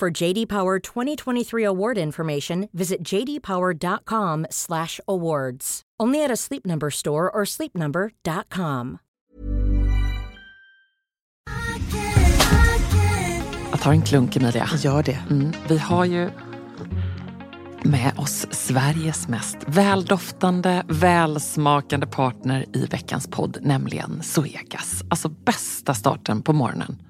For JD Power 2023 award information, visit jdpower.com/awards. Only at a Sleep Number store or sleepnumber.com. Jag tar en klunk Emilia. Gör det. Mm, vi har ju med oss Sveriges mest väldoftande, välsmakande partner i veckans podd, nämligen Zoegas. Alltså bästa starten på morgonen.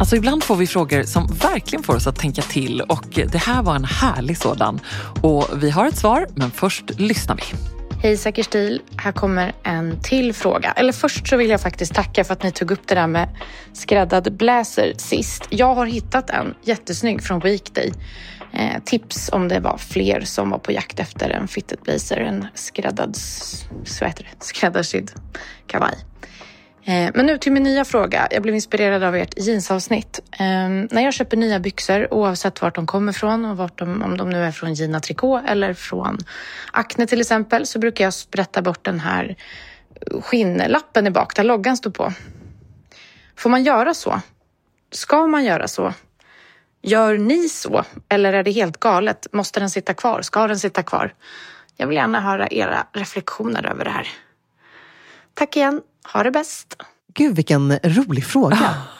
Alltså ibland får vi frågor som verkligen får oss att tänka till och det här var en härlig sådan. Och vi har ett svar, men först lyssnar vi. Hej Säker stil, här kommer en till fråga. Eller först så vill jag faktiskt tacka för att ni tog upp det där med skräddad blazer sist. Jag har hittat en jättesnygg från Weekday. Eh, tips om det var fler som var på jakt efter en fitted blazer, en skräddad, så heter det, skräddarsydd kavaj. Eh, men nu till min nya fråga. Jag blev inspirerad av ert jeansavsnitt. Ehm, när jag köper nya byxor, oavsett vart de kommer ifrån och vart de, om de nu är från Gina Tricot eller från Acne till exempel, så brukar jag sprätta bort den här skinnlappen i bak där loggan står på. Får man göra så? Ska man göra så? Gör ni så? Eller är det helt galet? Måste den sitta kvar? Ska den sitta kvar? Jag vill gärna höra era reflektioner över det här. Tack igen. Ha det bäst. Gud, vilken rolig fråga.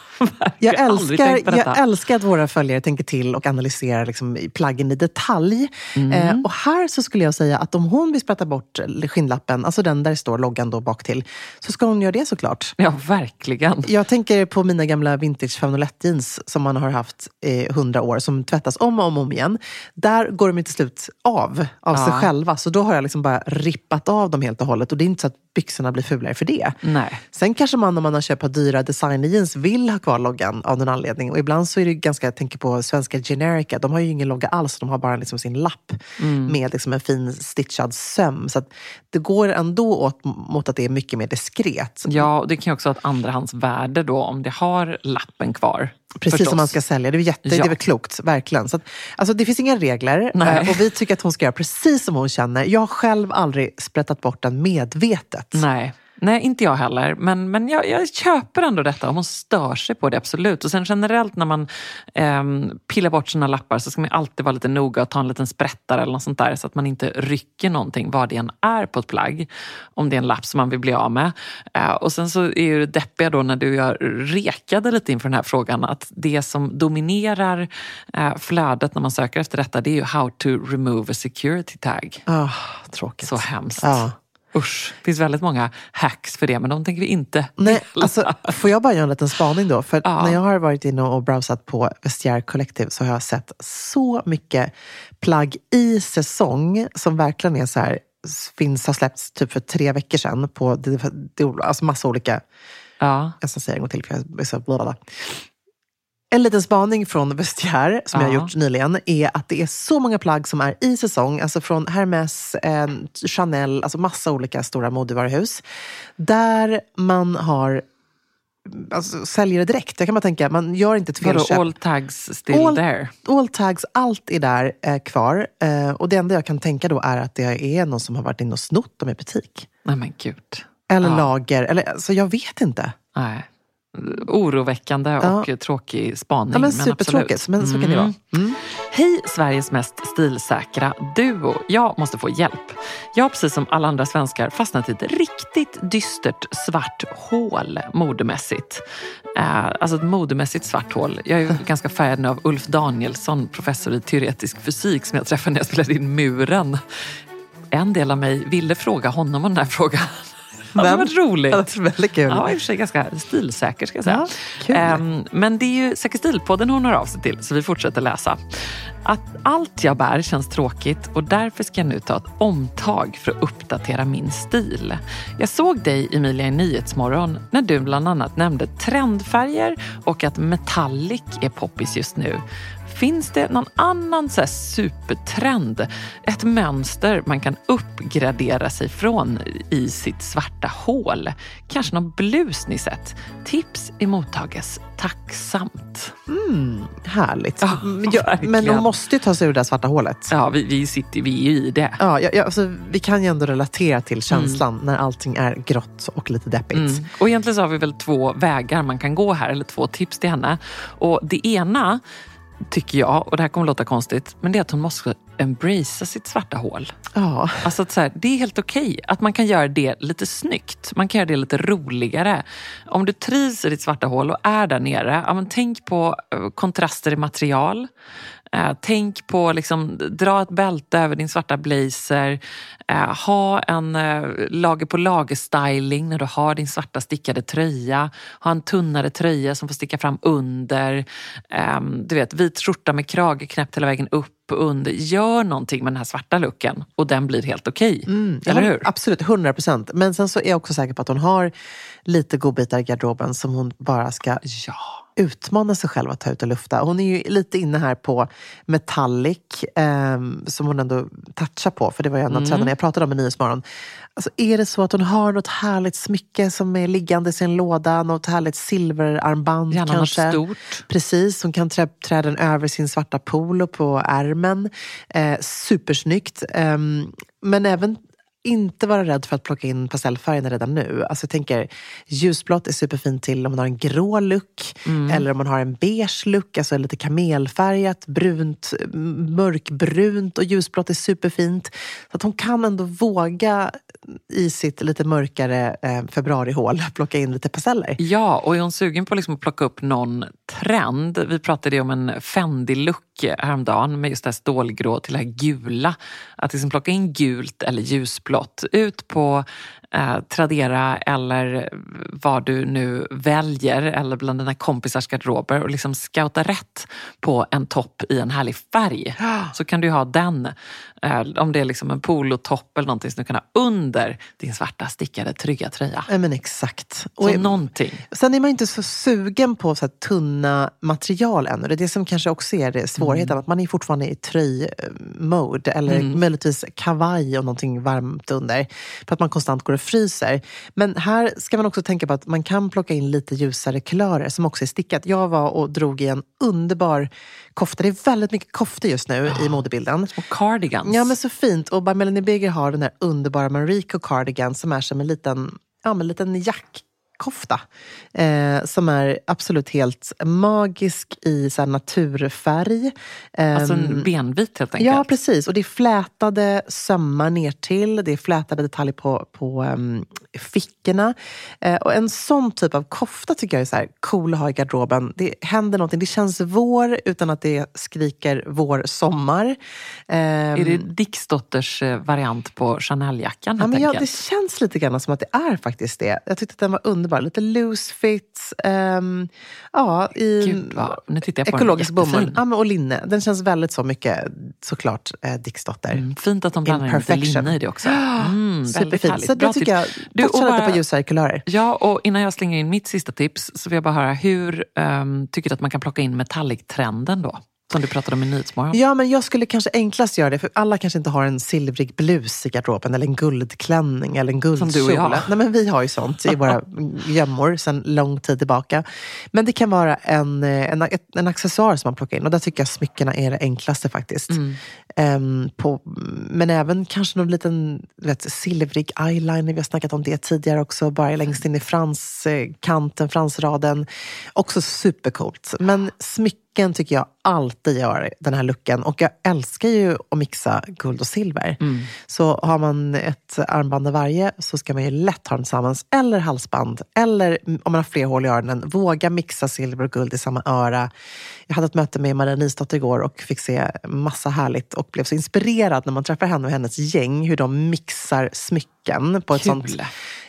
Jag älskar, jag älskar att våra följare tänker till och analyserar liksom i plaggen i detalj. Mm. Eh, och här så skulle jag säga att om hon vill sprätta bort skinnlappen, alltså den där det står loggan då bak till, så ska hon göra det såklart. Ja, verkligen. Jag tänker på mina gamla vintage Faunolett jeans som man har haft i hundra år, som tvättas om och om, och om igen. Där går de ju till slut av, av sig Ja. själva. Så då har jag liksom bara rippat av dem helt och hållet. Och det är inte så att byxorna blir fulare för det. Nej. Sen kanske man om man har köpt dyra designerjeans vill ha kvar loggan av någon anledning. Och ibland så är det ganska, jag tänker på svenska Generica, de har ju ingen logga alls. De har bara liksom sin lapp med liksom en fin stitchad söm. Så det går ändå åt mot att det är mycket mer diskret. Ja, och det kan ju också ha ett andrahandsvärde då om det har lappen kvar. Precis förstås. som man ska sälja. Det är, jätte, det Ja. är väl klokt, verkligen. Så att, alltså, det finns inga regler Nej. eh, och vi tycker att hon ska göra precis som hon känner. Jag har själv aldrig sprättat bort den medvetet. Nej. Nej, inte jag heller. Men, men jag, jag köper ändå detta om hon stör sig på det, absolut. Och sen generellt när man eh, pillar bort sina lappar så ska man alltid vara lite noga och ta en liten sprättare eller något sånt där så att man inte rycker någonting, vad det än är på ett plagg. Om det är en lapp som man vill bli av med. Eh, och sen så är det deppiga då när du och jag rekade lite inför den här frågan att det som dominerar eh, flödet när man söker efter detta det är ju how to remove a security tag. Oh, tråkigt. Så hemskt. Ja. Usch, det finns väldigt många hacks för det men de tänker vi inte Nej, alltså, får jag bara göra en liten spaning då? För Ja. när jag har varit inne och browsat på Vestiaire Collective så har jag sett så mycket plagg i säsong som verkligen är så här, finns, har släppts typ för tre veckor sedan på det, det, alltså massa olika, Ja. jag ska säga en gång till för jag är så bla bla bla. En liten spaning från Vestiaire som jag har Ja. gjort nyligen är att det är så många plagg som är i säsong, alltså från Hermes, eh, Chanel, alltså massa olika stora modevaruhus. Där man har alltså, säljer det direkt. Jag kan bara tänka, man gör inte ett felköp. all tags still All- there? All tags, allt är där eh, kvar. Eh, och det enda jag kan tänka då är att det är någon som har varit inne och snott dem i butik. Nej men gud. Eller Ja. lager, eller alltså jag vet inte. Nej. Oroväckande och tråkig spaning. Ja, men men supertråkigt, absolut. men så kan det vara. Mm. Hej Sveriges mest stilsäkra duo. Jag måste få hjälp. Jag har precis som alla andra svenskar fastnat i ett riktigt dystert svart hål modemässigt. Eh, alltså ett modemässigt svart hål. Jag är ganska färgad nu av Ulf Danielsson, professor i teoretisk fysik som jag träffade när jag spelade in Muren. En del av mig ville fråga honom om den här frågan. Det hade Vem? varit roligt. Det är väldigt kul. Ja, i och för sig ganska stilsäker ska jag säga. Ja. Ehm, men det är ju Säker stil-podden hon hör av sig till, så vi fortsätter läsa. Att allt jag bär känns tråkigt och därför ska jag nu ta ett omtag för att uppdatera min stil. Jag såg dig, Emilia, i Nyhetsmorgon när du bland annat nämnde trendfärger och att metallic är poppis just nu. Finns det någon annan så supertrend? Ett mönster man kan uppgradera sig från i sitt svarta hål? Kanske någon blus ni sett? Tips emottages tacksamt. Mm, härligt. Ja, Men jag, men de måste ju ta sig ur det svarta hålet. Ja, vi, vi sitter vi är ju i det. Ja, jag, jag, alltså, vi kan ju ändå relatera till känslan när allting är grått och lite deppigt. Mm. Och egentligen så har vi väl två vägar man kan gå här, eller två tips till henne. Och det ena tycker jag, och det här kommer låta konstigt, men det är att hon måste embracea sitt svarta hål. Ja. Alltså att så här, det är helt okej att man kan göra det lite snyggt. Man kan göra det lite roligare. Om du trivs i ditt svarta hål och är där nere, ja, tänk på eh, kontraster i material. Eh, tänk på liksom, dra ett bälte över din svarta blazer. Eh, ha en eh, lager på lager-styling när du har din svarta stickade tröja. Ha en tunnare tröja som får sticka fram under. Eh, du vet, vit skjorta med krage knäppt hela vägen upp under. Gör någonting med den här svarta looken och den blir helt okej. Mm, Eller ja, hur? Absolut, 100 procent. Men sen så är jag också säker på att hon har lite godbitar i garderoben som hon bara ska Ja. Utmana sig själv att ta ut och lufta. Hon är ju lite inne här på metallic, ehm, som hon ändå touchar på, för det var ju en Mm. av trenderna jag pratade om i Nyhetsmorgon. Alltså, är det så att hon har något härligt smycke som är liggande i sin låda, något härligt silverarmband Gärna kanske? något stort. Precis, hon kan trä, trä den över sin svarta polo på ärmen. Eh, supersnyggt. Ehm, men även inte vara rädd för att plocka in pastellfärgerna redan nu. Alltså jag tänker, ljusblått är superfint till om man har en grå look eller om man har en beige look, alltså lite kamelfärgat, brunt, mörkbrunt och ljusblått är superfint. Så att hon kan ändå våga i sitt lite mörkare eh, februarihål plocka in lite pasteller. Ja, och är hon sugen på liksom att plocka upp någon trend? Vi pratade ju om en Fendi-look häromdagen med just det här stålgrå till det här gula. Att liksom plocka in gult eller ljusblått. Ut på eh, Tradera eller vad du nu väljer eller bland dina kompisars garderober och liksom scouta rätt på en topp i en härlig färg. Så kan du ha den. Eh, om det är liksom en polotopp eller någonting som du kan ha under din svarta stickade trygga tröja. Ja, men exakt. Så Och- någonting. Sen är man inte så sugen på så tunna material ännu. Det är det som kanske också är svårigheten. Att man är fortfarande i tröj-mode. Eller möjligtvis kavaj och någonting varmt under. För att man konstant går och fryser. Men här ska man också tänka på att man kan plocka in lite ljusare kulörer som också är stickat. Jag var och drog i en underbar kofta. Det är väldigt mycket koftor just nu i modebilden. Och cardigans. Ja men så fint. Och bara Melanie Bigger har den här underbara Mariko cardigan som är som en liten ja, men liten jack kofta eh, som är absolut helt magisk i så naturfärg. Alltså en benvit helt enkelt? Ja, precis. Och det är flätade sömmar ner till. Det är flätade detaljer på, på um, fickorna. Eh, och en sån typ av kofta tycker jag är så här cool att ha i garderoben. Det händer någonting. Det känns vår utan att det skriker vår, sommar. Eh, är det Dixdotters eh, variant på Chanel-jackan? Ja, ja, det känns lite grann som att det är faktiskt det. Jag tyckte att den var underbar. Lite loose fit. Um, ja, i Gud, vad, nu tittar jag på ekologisk bomull. Ja, och linne. Den känns väldigt så mycket, såklart, eh, Dixdotter. Mm, fint att de blandar in lite linne i det också. Mm, Superfint. Så det tycker jag, du, fortsätt lite på ljusa kulörer. Ja, och innan jag slänger in mitt sista tips så vill jag bara höra, hur um, tycker du att man kan plocka in metallic-trenden då? Som du pratade om i Nyhetsmorgon. Ja, men jag skulle kanske enklast göra det, för alla kanske inte har en silvrig blus i garderoben eller en guldklänning eller en guldkjol. Som du och jag. Nej, men vi har ju sånt i våra gömmor sedan lång tid tillbaka. Men det kan vara en, en, en accessoar som man plockar in och där tycker jag smyckena är det enklaste faktiskt. Mm. Um, på, men även kanske någon liten vet, silvrig eyeliner, vi har snackat om det tidigare också, bara längst in i franskanten, fransraden. Också supercoolt. Men smycken Micken tycker jag alltid gör den här looken. Och jag älskar ju att mixa guld och silver. Mm. Så har man ett armband av varje så ska man ju lätt ha dem tillsammans. Eller halsband. Eller om man har fler hål i öronen, våga mixa silver och guld i samma öra. Jag hade ett möte med Maria Nisdotter igår och fick se massa härligt och blev så inspirerad när man träffar henne och hennes gäng, hur de mixar smycken på ett Kul. sånt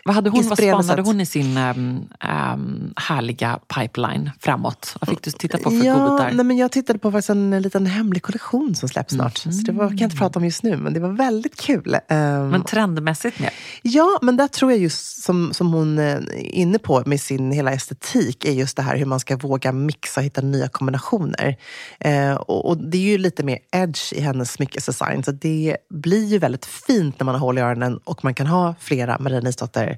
vad, hade hon, vad spanade hon i sin um, um, härliga pipeline framåt? Vad fick du titta på för ja, godbitar? Nej, men jag tittade på faktiskt en liten hemlig kollektion som släpps snart. Mm. Så det var, kan jag inte prata om just nu, men det var väldigt kul. Um, men trendmässigt med? Ja, men där tror jag just som, som hon är eh, inne på med sin hela estetik, är just det här hur man ska våga mixa och hitta nya kombinationer. Uh, och, och, det är ju lite mer edge i hennes smyckesdesign, så det blir ju väldigt fint när man har hål i öronen och man kan ha flera Maria Nisdotter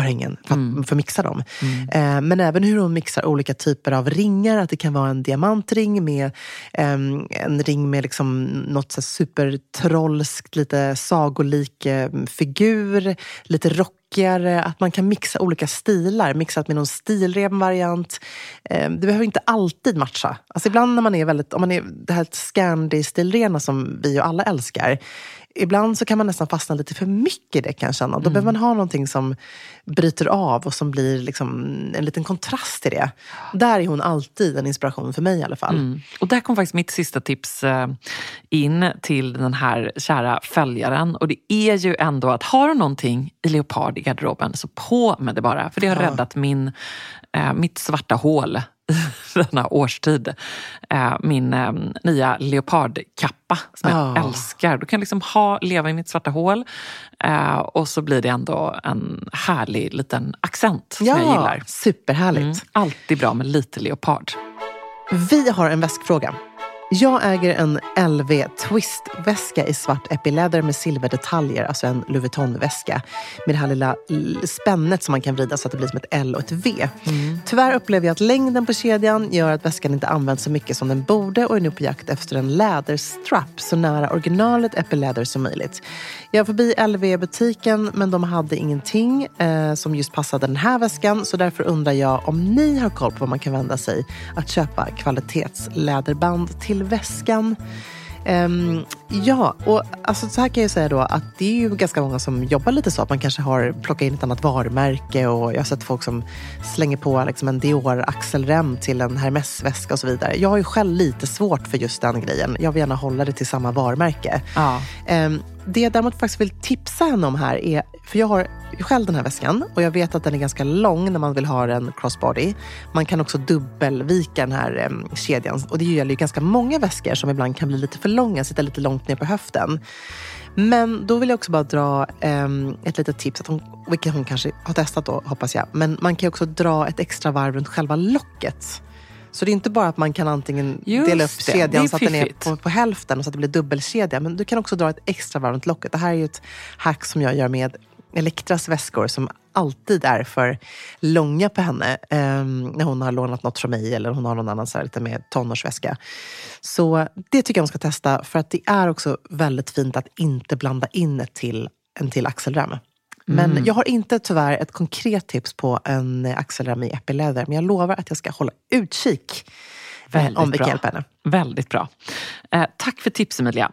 örhängen för, mm. att mixa dem. Mm. Eh, men även hur hon mixar olika typer av ringar. Att det kan vara en diamantring med eh, en ring med liksom något så supertrollskt, lite sagolik eh, figur. Lite rockigare. Att man kan mixa olika stilar. Mixat med någon stilren variant. Eh, det behöver inte alltid matcha. Alltså ibland när man är väldigt, om man är det här Scandi-stilrena som vi och alla älskar ibland så kan man nästan fastna lite för mycket i det kan jag känna. Då mm. behöver man ha någonting som bryter av och som blir liksom en liten kontrast till det. Där är hon alltid en inspiration för mig i alla fall. Mm. Och där kom faktiskt mitt sista tips eh, in till den här kära följaren. Och det är ju ändå att har du någonting i leopard i garderoben så på med det bara. För det har ja. räddat min, eh, mitt svarta hål denna årstid. Eh, min eh, nya leopardkappa som oh. jag ah. älskar. Du kan liksom ha, leva i mitt svarta hål eh, och så blir det ändå en härlig liten accent ja, som jag gillar. Superhärligt. Mm, alltid bra med lite leopard. Vi har en väskfråga. Jag äger en LV Twist-väska i svart epiläder med silverdetaljer, alltså en Louis Vuitton-väska. Med det här lilla spännet som man kan vrida så att det blir som ett L och ett V. Mm. Tyvärr upplever jag att längden på kedjan gör att väskan inte används så mycket som den borde och är nu på jakt efter en läderstrap så nära originalet epiläder som möjligt. Jag var förbi LV-butiken men de hade ingenting eh, som just passade den här väskan så därför undrar jag om ni har koll på var man kan vända sig att köpa kvalitetsläderband till väskan. Um, ja, och alltså, så här kan jag säga då att det är ju ganska många som jobbar lite så. Att man kanske har plockat in ett annat varumärke och jag har sett folk som slänger på liksom en Dior axelrem till en Hermes-väska och så vidare. Jag har ju själv lite svårt för just den grejen. Jag vill gärna hålla det till samma varumärke. Ja. Um, det jag däremot faktiskt vill tipsa henne om här är, för jag har själv den här väskan och jag vet att den är ganska lång när man vill ha den crossbody. Man kan också dubbelvika den här um, kedjan och det gäller ju ganska många väskor som ibland kan bli lite för långa, sitta lite långt ner på höften. Men då vill jag också bara dra um, ett litet tips, att hon, vilket hon kanske har testat då, hoppas jag. Men man kan också dra ett extra varv runt själva locket. Så det är inte bara att man kan antingen Just dela upp kedjan så att den är på, på hälften så att det blir dubbelkedja. Men du kan också dra ett extra varv runt locket. Det här är ju ett hack som jag gör med Elektras väskor som alltid är för långa på henne eh, när hon har lånat något från mig eller hon har någon annan så här, lite mer tonårsväska. Så det tycker jag hon ska testa för att det är också väldigt fint att inte blanda in ett till, en till axelrem. Men Mm. jag har inte tyvärr ett konkret tips på en axelrem i epiläder. Men jag lovar att jag ska hålla utkik eh, Väldigt om vi kan hjälpa henne. Väldigt bra. Eh, tack för tips Emilia.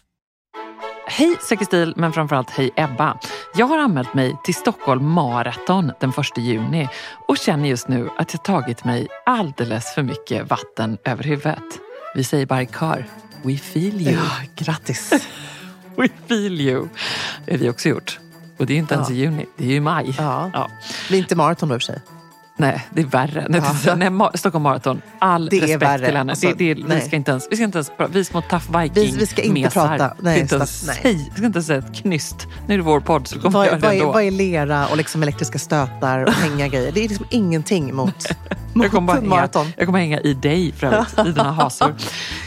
Hej Söker stil, men framförallt hej Ebba. Jag har anmält mig till Stockholm Marathon den 1 juni och känner just nu att jag tagit mig alldeles för mycket vatten över huvudet. Vi säger bara i kör. We feel you. Ja, grattis. We feel you. Det har vi också gjort. Och det är ju inte ens i juni, det är ju i maj. Ja. Ja. Det blir inte maraton då i och för sig. Nej, det är värre. Nej, Ja. nej, Ma- Stockholm Marathon, all Det är respekt värre. till henne. Alltså, det, det, vi, ska inte ens, vi ska inte ens prata, vi små tough viking Vi- vi ska inte prata. Vi Nej, ska inte ens nej. säga- vi ska inte ens säga ett knyst. Nu är det vår podd så vi kommer Vad, göra det vad, är, ändå. vad är lera och liksom elektriska stötar och hänga grejer? Det är liksom ingenting mot, mot Jag kommer, bara hänga, maraton. jag kommer hänga i dig för övrigt, i dina hasor.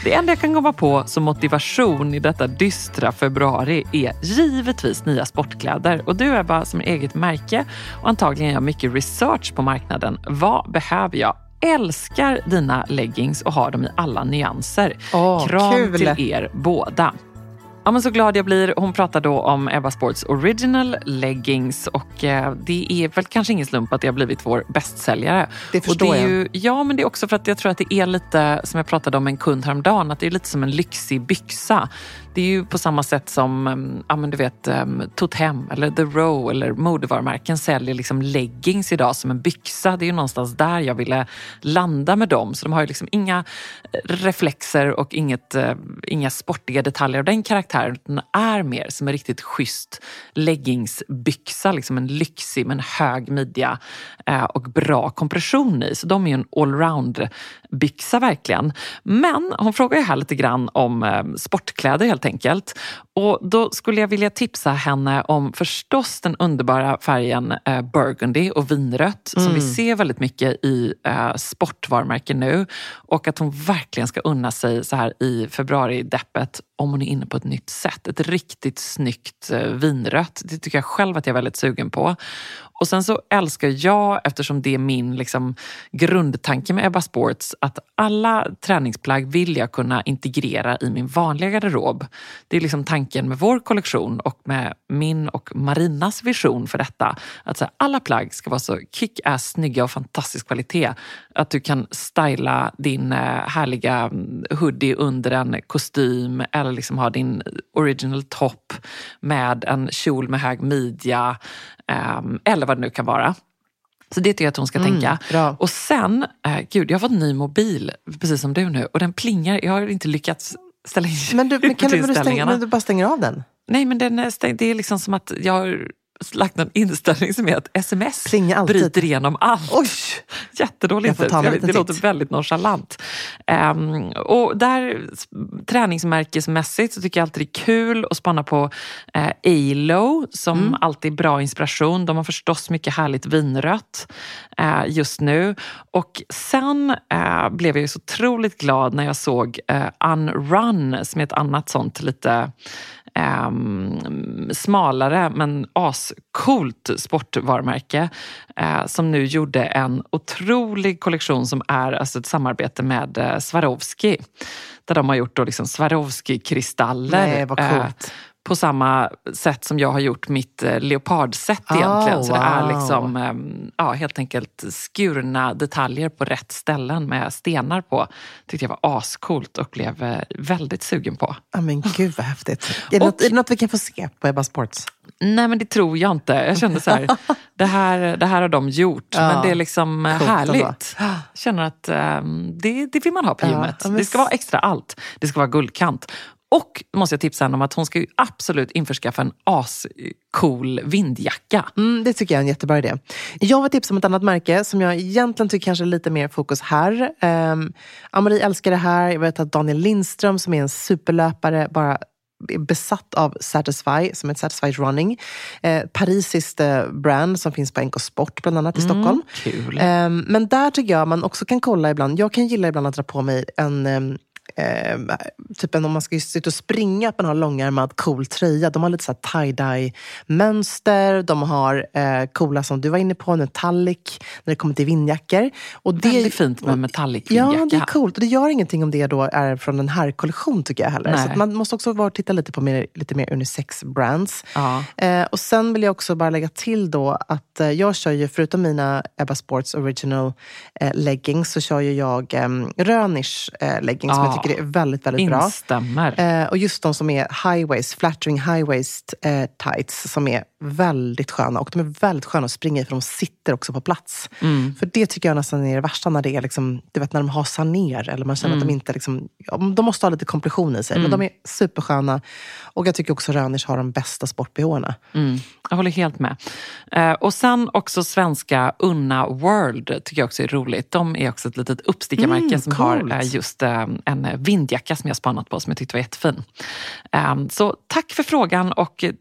Det enda jag kan komma på som motivation i detta dystra februari är givetvis nya sportkläder. Och du är bara som eget märke och antagligen gör mycket research på marknaden. Vad behöver jag? Älskar dina leggings och har dem i alla nyanser. Åh, Kram kul. till er båda. Ja, men så glad jag blir. Hon pratar då om Ebba Sports Original Leggings och eh, det är väl kanske ingen slump att det har blivit vår bästsäljare. Det förstår och det är jag. Ju, ja, men det är också för att jag tror att det är lite, som jag pratade om med en kund häromdagen, att det är lite som en lyxig byxa. Det är ju på samma sätt som ehm, ja, men du vet, ehm, Totem eller The Row eller modevarumärken säljer liksom leggings idag som en byxa. Det är ju någonstans där jag ville landa med dem. Så de har ju liksom inga eh, reflexer och inget, eh, inga sportiga detaljer av den karaktären. Den är mer som en riktigt schysst leggingsbyxa. Liksom en lyxig men hög midja eh, och bra kompression i. Så de är ju en allround byxa verkligen. Men hon frågar ju här lite grann om ehm, sportkläder helt enkelt. Och då skulle jag vilja tipsa henne om förstås den underbara färgen eh, burgundy och vinrött som vi ser väldigt mycket i eh, sportvarumärken nu. Och att hon verkligen ska unna sig så här i februari-deppet om hon är inne på ett nytt sätt. Ett riktigt snyggt eh, vinrött. Det tycker jag själv att jag är väldigt sugen på. Och sen så älskar jag, eftersom det är min liksom, grundtanke med Ebba Sports, att alla träningsplagg vill jag kunna integrera i min vanliga garderob. Det är liksom tanken med vår kollektion och med min och Marinas vision för detta. Att så här, alla plagg ska vara så kick-ass snygga och fantastisk kvalitet. Att du kan styla din eh, härliga mm, hoodie under en kostym eller liksom ha din original top med en kjol med hög midja eller vad det nu kan vara. Så det tycker jag att hon ska tänka. Mm, bra. Och sen, eh, gud, jag har fått en ny mobil, precis som du nu. Och den plingar, jag har inte lyckats ställa in Men du, men kan du, men du, stäng, men du bara stänger av den? Nej, men den stängd. det är liksom som att jag lagt en inställning som är att sms alltid. bryter igenom allt. Oj! Jättedåligt. Jag det låter väldigt nonchalant. Ehm, och där, träningsmärkesmässigt så tycker jag alltid det är kul att spana på uh, ALO som Mm. alltid är bra inspiration. De har förstås mycket härligt vinrött eh, just nu. Och sen eh, blev jag ju så otroligt glad när jag såg uh, Unrun som är ett annat sånt lite ehm, smalare men ascoolt sportvarumärke eh, som nu gjorde en otrolig kollektion som är alltså ett samarbete med eh, Swarovski. Där de har gjort då liksom Swarovski-kristaller. Nej, vad eh, coolt. På samma sätt som jag har gjort mitt eh, leopardset egentligen. Oh, Så det är liksom ehm, ja, helt enkelt skurna detaljer på rätt ställen med stenar på. Tyckte jag var ascoolt och blev eh, väldigt sugen på. Ja, men gud vad häftigt. Är det, Och- något, är det något vi kan få se på Ebba Sports? Nej men det tror jag inte. Jag kände så här, det här, det här har de gjort. Ja, men det är liksom eh, härligt. Känner att ehm, det, det vill man ha på gymmet. ja, Det ska vara extra allt. Det ska vara guldkant. Och måste jag tipsa henne om att hon ska ju absolut införskaffa en ascool vindjacka. Mm, det tycker jag är en jättebra idé. Jag vill tipsa om ett annat märke som jag egentligen tycker kanske är lite mer fokus här. Um, Amarie älskar det här. Jag vet att Daniel Lindström som är en superlöpare bara besatt av Satisfy, som är Satisfy Running. Eh, parisiskt eh, brand som finns på NK Sport bland annat i Stockholm. Kul. Ehm, men där tycker jag man också kan kolla ibland. Jag kan gilla ibland att dra på mig en ehm, ehm, typ en, om man ska ut och springa, att man har långärmad cool tröja. De har lite så här tie-dye mönster. De har eh, coola som du var inne på, metallic, när det kommer till vindjackor. Och det, Väldigt fint med metallic Ja, vindjacka. det är coolt. Och det gör ingenting om det då är från en här kollektion tycker jag heller. Nej. Så man måste också vara, titta lite på mer, lite mer unisex-brands. Ja. Eh, och sen vill jag också bara lägga till då att eh, jag kör ju, förutom mina Ebba Sports original eh, leggings, så kör ju jag eh, Rönisch eh, leggings som Ja. jag tycker är väldigt, väldigt bra. Instämmer. Eh, och just de som är high waist, flattering high waist eh, tights som är väldigt sköna. Och de är väldigt sköna att springa i för de sitter också på plats. Mm. För det tycker jag nästan är det värsta när det är liksom, du vet när de har ner eller man känner Mm. att de inte liksom, de måste ha lite kompression i sig. Men de är supersköna. Och jag tycker också Rönisch har de bästa sport-bh-erna. Mm, jag håller helt med. Eh, och sen också svenska Unna World tycker jag också är roligt. De är också ett litet uppstickarmärke Mm, som har coolt. eh, just eh, en vindjacka som jag spanat på som jag tyckte var jättefin. Eh, så tack för frågan och eh,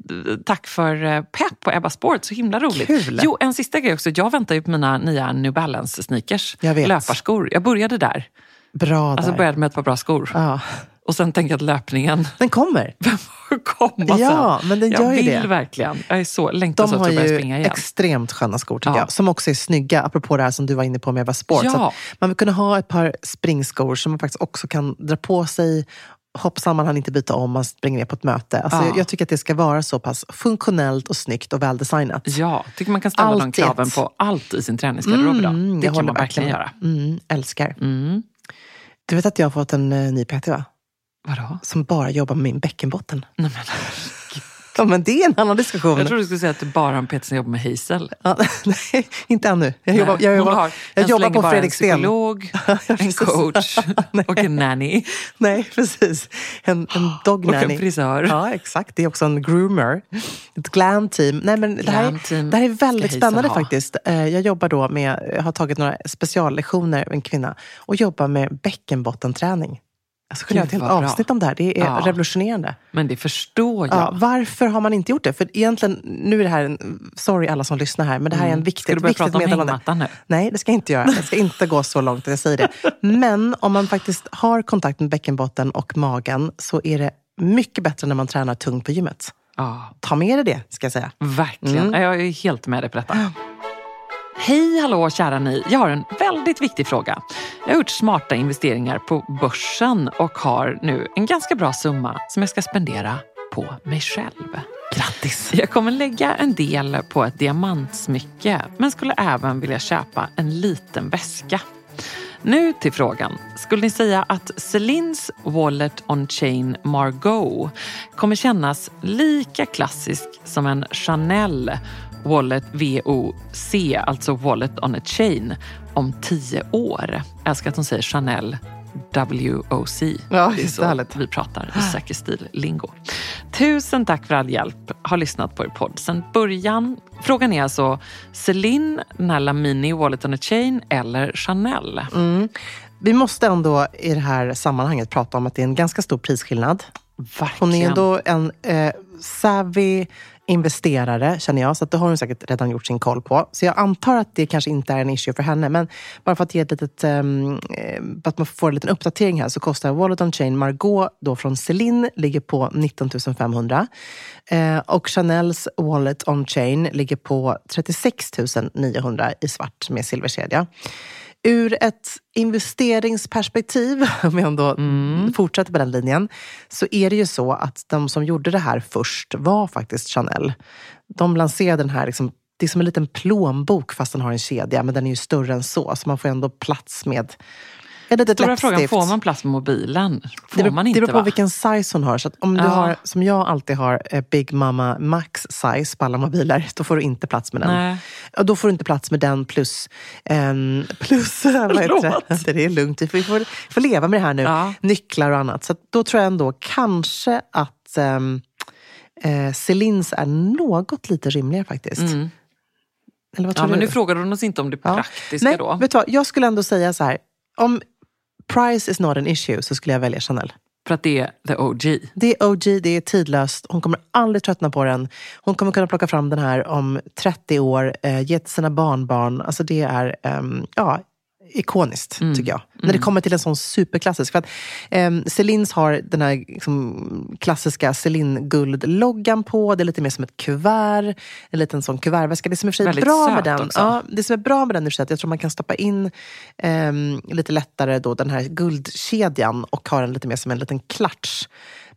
tack för eh, pepp på Ebba Sport. Så himla roligt. Kul. Jo, en sista grej också. Jag väntar ju på mina nya New Balance sneakers. Jag vet. Löparskor. Jag började där. Bra Alltså där. började med ett par bra skor. Ja. Och sen tänkte jag att löpningen Den kommer. får komma Ja, sen. men den jag gör ju vill det. verkligen. Jag är så, längtar De så att har jag börjar ju springa igen. extremt sköna skor tycker Ja. jag. Som också är snygga, apropå det här som du var inne på med Ebba Sport. Ja. Man vill kunna ha ett par springskor som man faktiskt också kan dra på sig Hoppsan man hann inte byta om, man springer ner på ett möte. Alltså, Ja. jag, jag tycker att det ska vara så pass funktionellt och snyggt och väldesignat. Ja, tycker man kan ställa de Alltid. kraven på allt i sin träningsgarderob idag. Mm, Det jag kan man verkligen göra. Mm, älskar. Mm. Du vet att jag har fått en uh, ny PT va? Vadå? Som bara jobbar med min bäckenbotten. Nej, men, Ja, men det är en annan diskussion. jag trodde du skulle säga att det bara är en som jobbar med Hazel. Ja, nej, inte ännu. Jag jobbar, jag Hon jobbar, har jag jobbar på bara Fredrik Sten. En psykolog, en coach och en nanny. Nej, precis. En, en dog Och en nanny. frisör. Ja, exakt. Det är också en groomer. Ett glam team. Nej, men det, här, team det här är väldigt spännande ha. faktiskt. Eh, Jag jobbar då med, jag har tagit några speciallektioner med en kvinna och jobbar med bäckenbottenträning. Jag skulle göra ett Gud, helt avsnitt om det här. Det är Ja. revolutionerande. Men det förstår jag. Ja, varför har man inte gjort det? För egentligen, nu är det här, en, sorry alla som lyssnar här, men det här är en viktig, Ska du börja viktigt prata om meddelande. hängmattan nu? Nej, det ska jag inte göra. Jag ska inte gå så långt att jag säger det. Men om man faktiskt har kontakt med bäckenbotten och magen så är det mycket bättre när man tränar tungt på gymmet. Ja, Ta med dig det, ska jag säga. verkligen. Mm. Jag är helt med dig på detta. Hej hallå kära ni! Jag har en väldigt viktig fråga. Jag har gjort smarta investeringar på börsen och har nu en ganska bra summa som jag ska spendera på mig själv. Grattis! Jag kommer lägga en del på ett diamantsmycke men skulle även vilja köpa en liten väska. Nu till frågan. Skulle ni säga att Celines Wallet on Chain Margot kommer kännas lika klassisk som en Chanel Wallet VOC, alltså Wallet on a Chain, om tio år. Jag älskar att hon säger Chanel WOC. Ja, det är så härligt. vi pratar i säker stil-lingo. Tusen tack för all hjälp. Har lyssnat på er podd sedan början. Frågan är alltså Celine, den här Lamini Wallet on a Chain eller Chanel? Mm. Vi måste ändå i det här sammanhanget prata om att det är en ganska stor prisskillnad. Verkligen. Hon är ändå en eh, savvy investerare, känner jag. Så att det har hon säkert redan gjort sin koll på. Så jag antar att det kanske inte är en issue för henne. Men bara för att ge ett litet, um, att man får en liten uppdatering här så kostar Wallet on Chain Margot då från Celine ligger på 19 500. Eh, och Chanels Wallet on Chain ligger på 36 900 i svart med silverkedja. Ur ett investeringsperspektiv, om jag ändå fortsätter på den linjen, så är det ju så att de som gjorde det här först var faktiskt Chanel. De lanserade den här, liksom, det är som en liten plånbok fast den har en kedja, men den är ju större än så, så man får ändå plats med ett litet Stora frågan, läppstift. får man plats med mobilen? Får Det beror, man inte det beror på va? vilken size hon har. Så att om du Ja. har, som jag alltid har, eh, Big Mama Max size på alla mobiler, då får du inte plats med den. Nej. Ja, då får du inte plats med den plus... ehm, plus vad heter det? det är lugnt, vi får, får, leva med det här nu. Ja. Nycklar och annat. Så då tror jag ändå kanske att um, eh, Celines är något lite rymligare faktiskt. Mm. Eller vad Ja, tror men du? nu frågar hon oss inte om det Ja. praktiska Nej, då. vet du vad? Jag skulle ändå säga så här. Om price is not an issue så skulle jag välja Chanel. För att det är the OG. Det är OG, det är tidlöst. Hon kommer aldrig tröttna på den. Hon kommer kunna plocka fram den här om 30 år, eh, ge till sina barnbarn. Alltså det är ehm, ja, ikoniskt, Mm. tycker jag. När det kommer till en sån superklassisk. För att, um, Celines har den här liksom, klassiska Celine-guldloggan på. Det är lite mer som ett kuvert. En liten sån kuvertväska. Det som är Väldigt bra med den, också. ja, det som är bra med den att jag tror man kan stoppa in ehm, lite lättare då den här guldkedjan och ha den lite mer som en liten klatsch.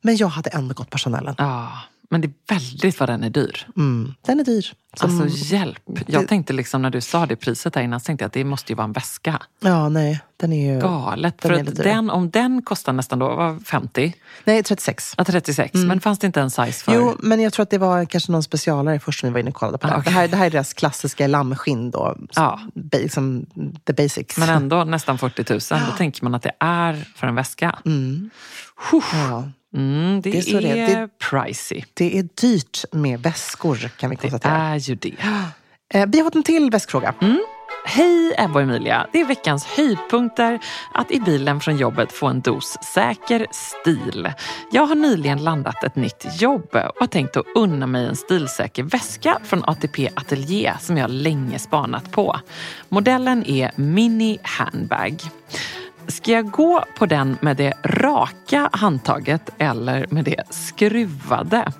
Men jag hade ändå gått på Chanelen. Ja, men det är väldigt vad den är dyr. Mm, den är dyr. Som, Alltså hjälp. Jag det- tänkte liksom när du sa det priset där innan så tänkte jag att det måste ju vara en väska. ja, nej, den är ju... Galet. Den För är att den, om den kostar nästan då, vad, 50? Nej, 36. Ja, 36. Men fanns det inte en size för? Mm. Jo, men jag tror att det var kanske någon specialare först när vi var inne och kollade på det. Ah, här. okej. Det, här det här är deras klassiska lammskinn då. Ja. Liksom, the basics. Men ändå nästan 40 000. Då tänker man att det är för en väska. Mm. Ja, Mm, det, Det är så det. Det- pricey. det är dyrt med väskor kan vi Det konstatera. är ju det. Eh, vi har fått en till väskfråga. Hej Ebba och Emilia! Det är veckans höjdpunkter att i bilen från jobbet få en dos säker stil. Jag har nyligen landat ett nytt jobb och har tänkt att unna mig en stilsäker väska från ATP Atelier som jag länge spanat på. Modellen är Mini Handbag. Ska jag gå på den med det raka handtaget eller med det skruvade?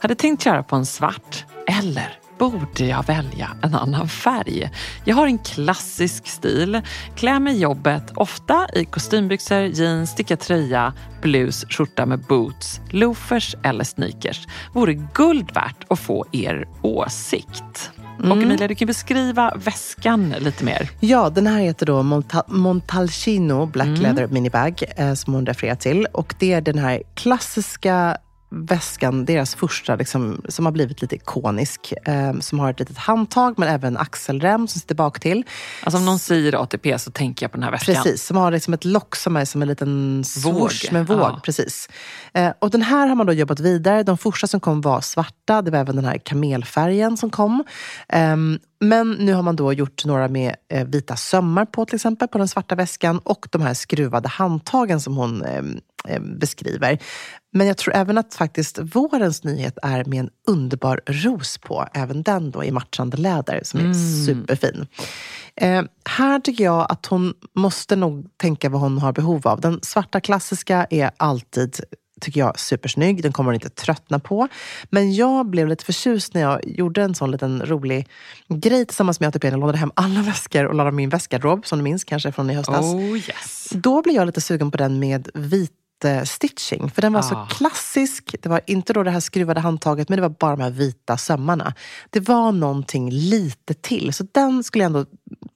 Hade tänkt köra på en svart eller borde jag välja en annan färg? Jag har en klassisk stil, klär mig i jobbet ofta i kostymbyxor, jeans, stickad tröja, blus, skjorta med boots, loafers eller sneakers. Vore guld värt att få er åsikt. Och Emilia, du kan beskriva väskan lite mer. Ja, den här heter då Monta- Montalcino Black Mm. Leather Minibag eh, som hon refererar till. Och det är den här klassiska väskan, deras första, liksom, som har blivit lite ikonisk. Eh, som har ett litet handtag men även axelrem som sitter bak till. Alltså om någon säger ATP så tänker jag på den här väskan. Precis, som har liksom ett lock som är som en liten swoosh med våg. Ja. Precis. Eh, och den här har man då jobbat vidare. De första som kom var svarta. Det var även den här kamelfärgen som kom. Ehm, men nu har man då gjort några med eh, vita sömmar på till exempel, på den svarta väskan. Och de här skruvade handtagen som hon ehm, eh, beskriver. Men jag tror även att faktiskt vårens nyhet är med en underbar ros på. Även den då i matchande läder som är superfin. Eh, här tycker jag att hon måste nog tänka vad hon har behov av. Den svarta klassiska är alltid tycker jag supersnygg. Den kommer hon inte tröttna på. Men jag blev lite förtjust när jag gjorde en sån liten rolig grej tillsammans med ATP. Jag lånade hem alla väskor och lade min väskgarderob, som du minns kanske från i höstas. Oh yes. Då blev jag lite sugen på den med vit eh, stitching. För den var Ah. så klassisk. Det var inte då det här skruvade handtaget, men det var bara de här vita sömmarna. Det var någonting lite till. Så den skulle jag ändå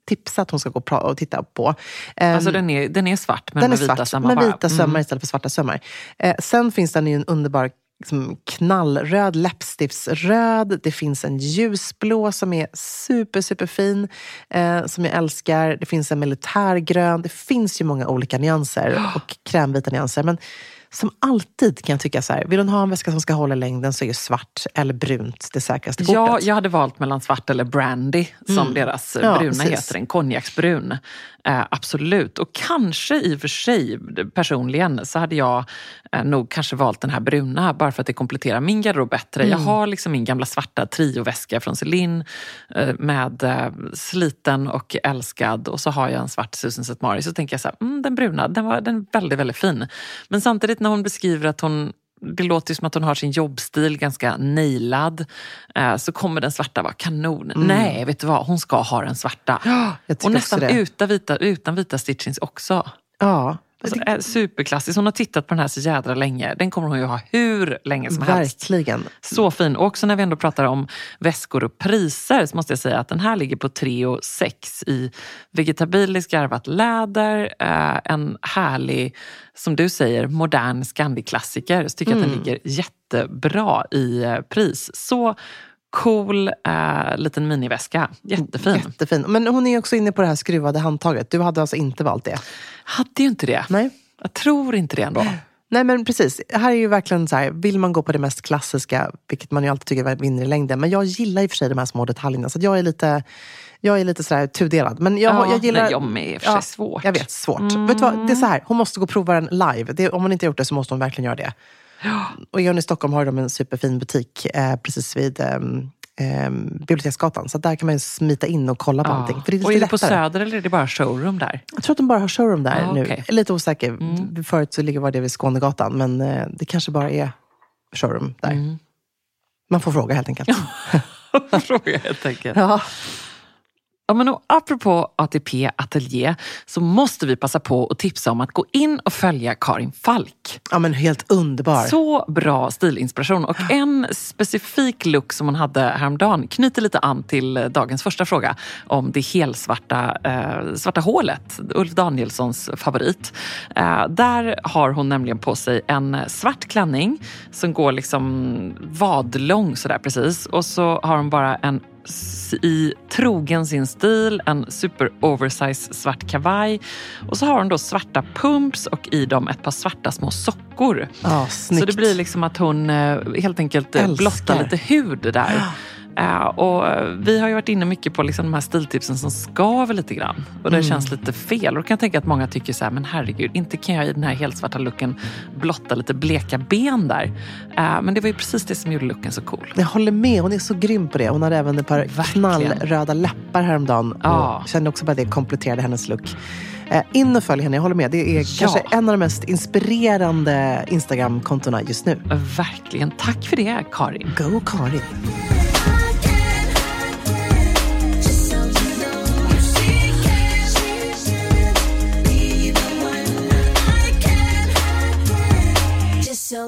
tipsa att hon ska gå och titta på. Ehm, Alltså den är, den är svart men den är med vita svart sömmar med bara. vita sömmar Mm. istället för svarta sömmar. Eh, sen finns den i en underbar liksom knallröd, läppstiftsröd. Det finns en ljusblå som är super, superfin, eh, som jag älskar. Det finns en militärgrön. Det finns ju många olika nyanser och krämvita nyanser. Men som alltid kan jag tycka så här, vill hon ha en väska som ska hålla längden så är ju svart eller brunt det säkraste kortet. Ja, jag hade valt mellan svart eller brandy som Mm. deras Ja, bruna precis. heter, en konjaksbrun. Eh, absolut. Och kanske i och för sig, personligen, så hade jag eh, nog kanske valt den här bruna bara för att det kompletterar min garderob bättre. Mm. Jag har liksom min gamla svarta trioväska från Celine eh, med eh, sliten och älskad och så har jag en svart Susan St. Mary. Så tänker jag så här, mm, den bruna, den var den är väldigt, väldigt fin. Men samtidigt när hon beskriver att hon det låter som att hon har sin jobbstil ganska nailad. Eh, så kommer den svarta vara kanon. Nej, vet du vad? Hon ska ha den svarta. Mm. tycker och nästan utan vita, utan vita stitchings också. Ja, Alltså, är superklassisk. Hon har tittat på den här så jädra länge. Den kommer hon ju ha hur länge som helst. verkligen. Så fin. Och också när vi ändå pratar om väskor och priser så måste jag säga att den här ligger på 3 och 6 i vegetabiliskt garvat läder. Eh, en härlig, som du säger, modern Scandi-klassiker. Så tycker jag att den ligger jättebra i eh, pris. Så cool eh, liten miniväska. Jättefin. Jättefin. Men hon är också inne på det här skruvade handtaget. Du hade alltså inte valt det? Hade ju inte det. Nej. Jag tror inte det ändå. Nej men precis, här är ju verkligen så här, vill man gå på det mest klassiska, vilket man ju alltid tycker vinner i längden, men jag gillar i och för sig de här små detaljerna, så jag är lite, jag är lite sådär tudelad. Men jag, Ja, jag gillar... nej, jag med, i och för sig svårt. Jag vet, svårt. Vet du vad, det är så här, hon måste gå och prova den live. Det, om hon inte har gjort det så måste hon verkligen göra det. Och i Stockholm har de en superfin butik eh, precis vid ehm, Biblioteksgatan. Så där kan man ju smita in och kolla på allting. För det är och är det på lättare. Söder eller är det bara showroom där? Jag tror att de bara har showroom där Ah, nu. är lite osäker. Förut så ligger var det vid Skånegatan, men eh, det kanske bara är showroom där. Man får fråga helt enkelt. Fråga helt enkelt. ja. Ja, men och apropå ATP Atelier så måste vi passa på att tipsa om att gå in och följa Karin Falk. ja, men helt underbar. Så bra stilinspiration och en specifik look som hon hade häromdagen knyter lite an till dagens första fråga om det helsvarta eh, svarta hålet, Ulf Danielssons favorit. Eh, där har hon nämligen på sig en svart klänning som går liksom vadlång sådär precis och så har hon bara en i trogen sin stil, en super oversize svart kavaj och så har hon då svarta pumps och i dem ett par svarta små sockor. Ja, Så det blir liksom att hon eh, helt enkelt eh, Älskar. blottar lite hud där. Eh, och vi har ju varit inne mycket på liksom de här stiltipsen som skaver lite grann. Och det Mm. känns lite fel. Och då kan jag tänka att många tycker så här, men herregud, inte kan jag i den här helt svarta looken blotta lite bleka ben där. Eh, men det var ju precis det som gjorde looken så cool. Jag håller med, hon är så grym på det. Hon hade även ett par Verkligen. knallröda läppar häromdagen. Ja. Och kände också bara att det kompletterade hennes look. Eh, in och följ henne, jag håller med. Det är Ja. kanske en av de mest inspirerande Instagram-kontona just nu. Verkligen. Tack för det, Karin. Go Karin!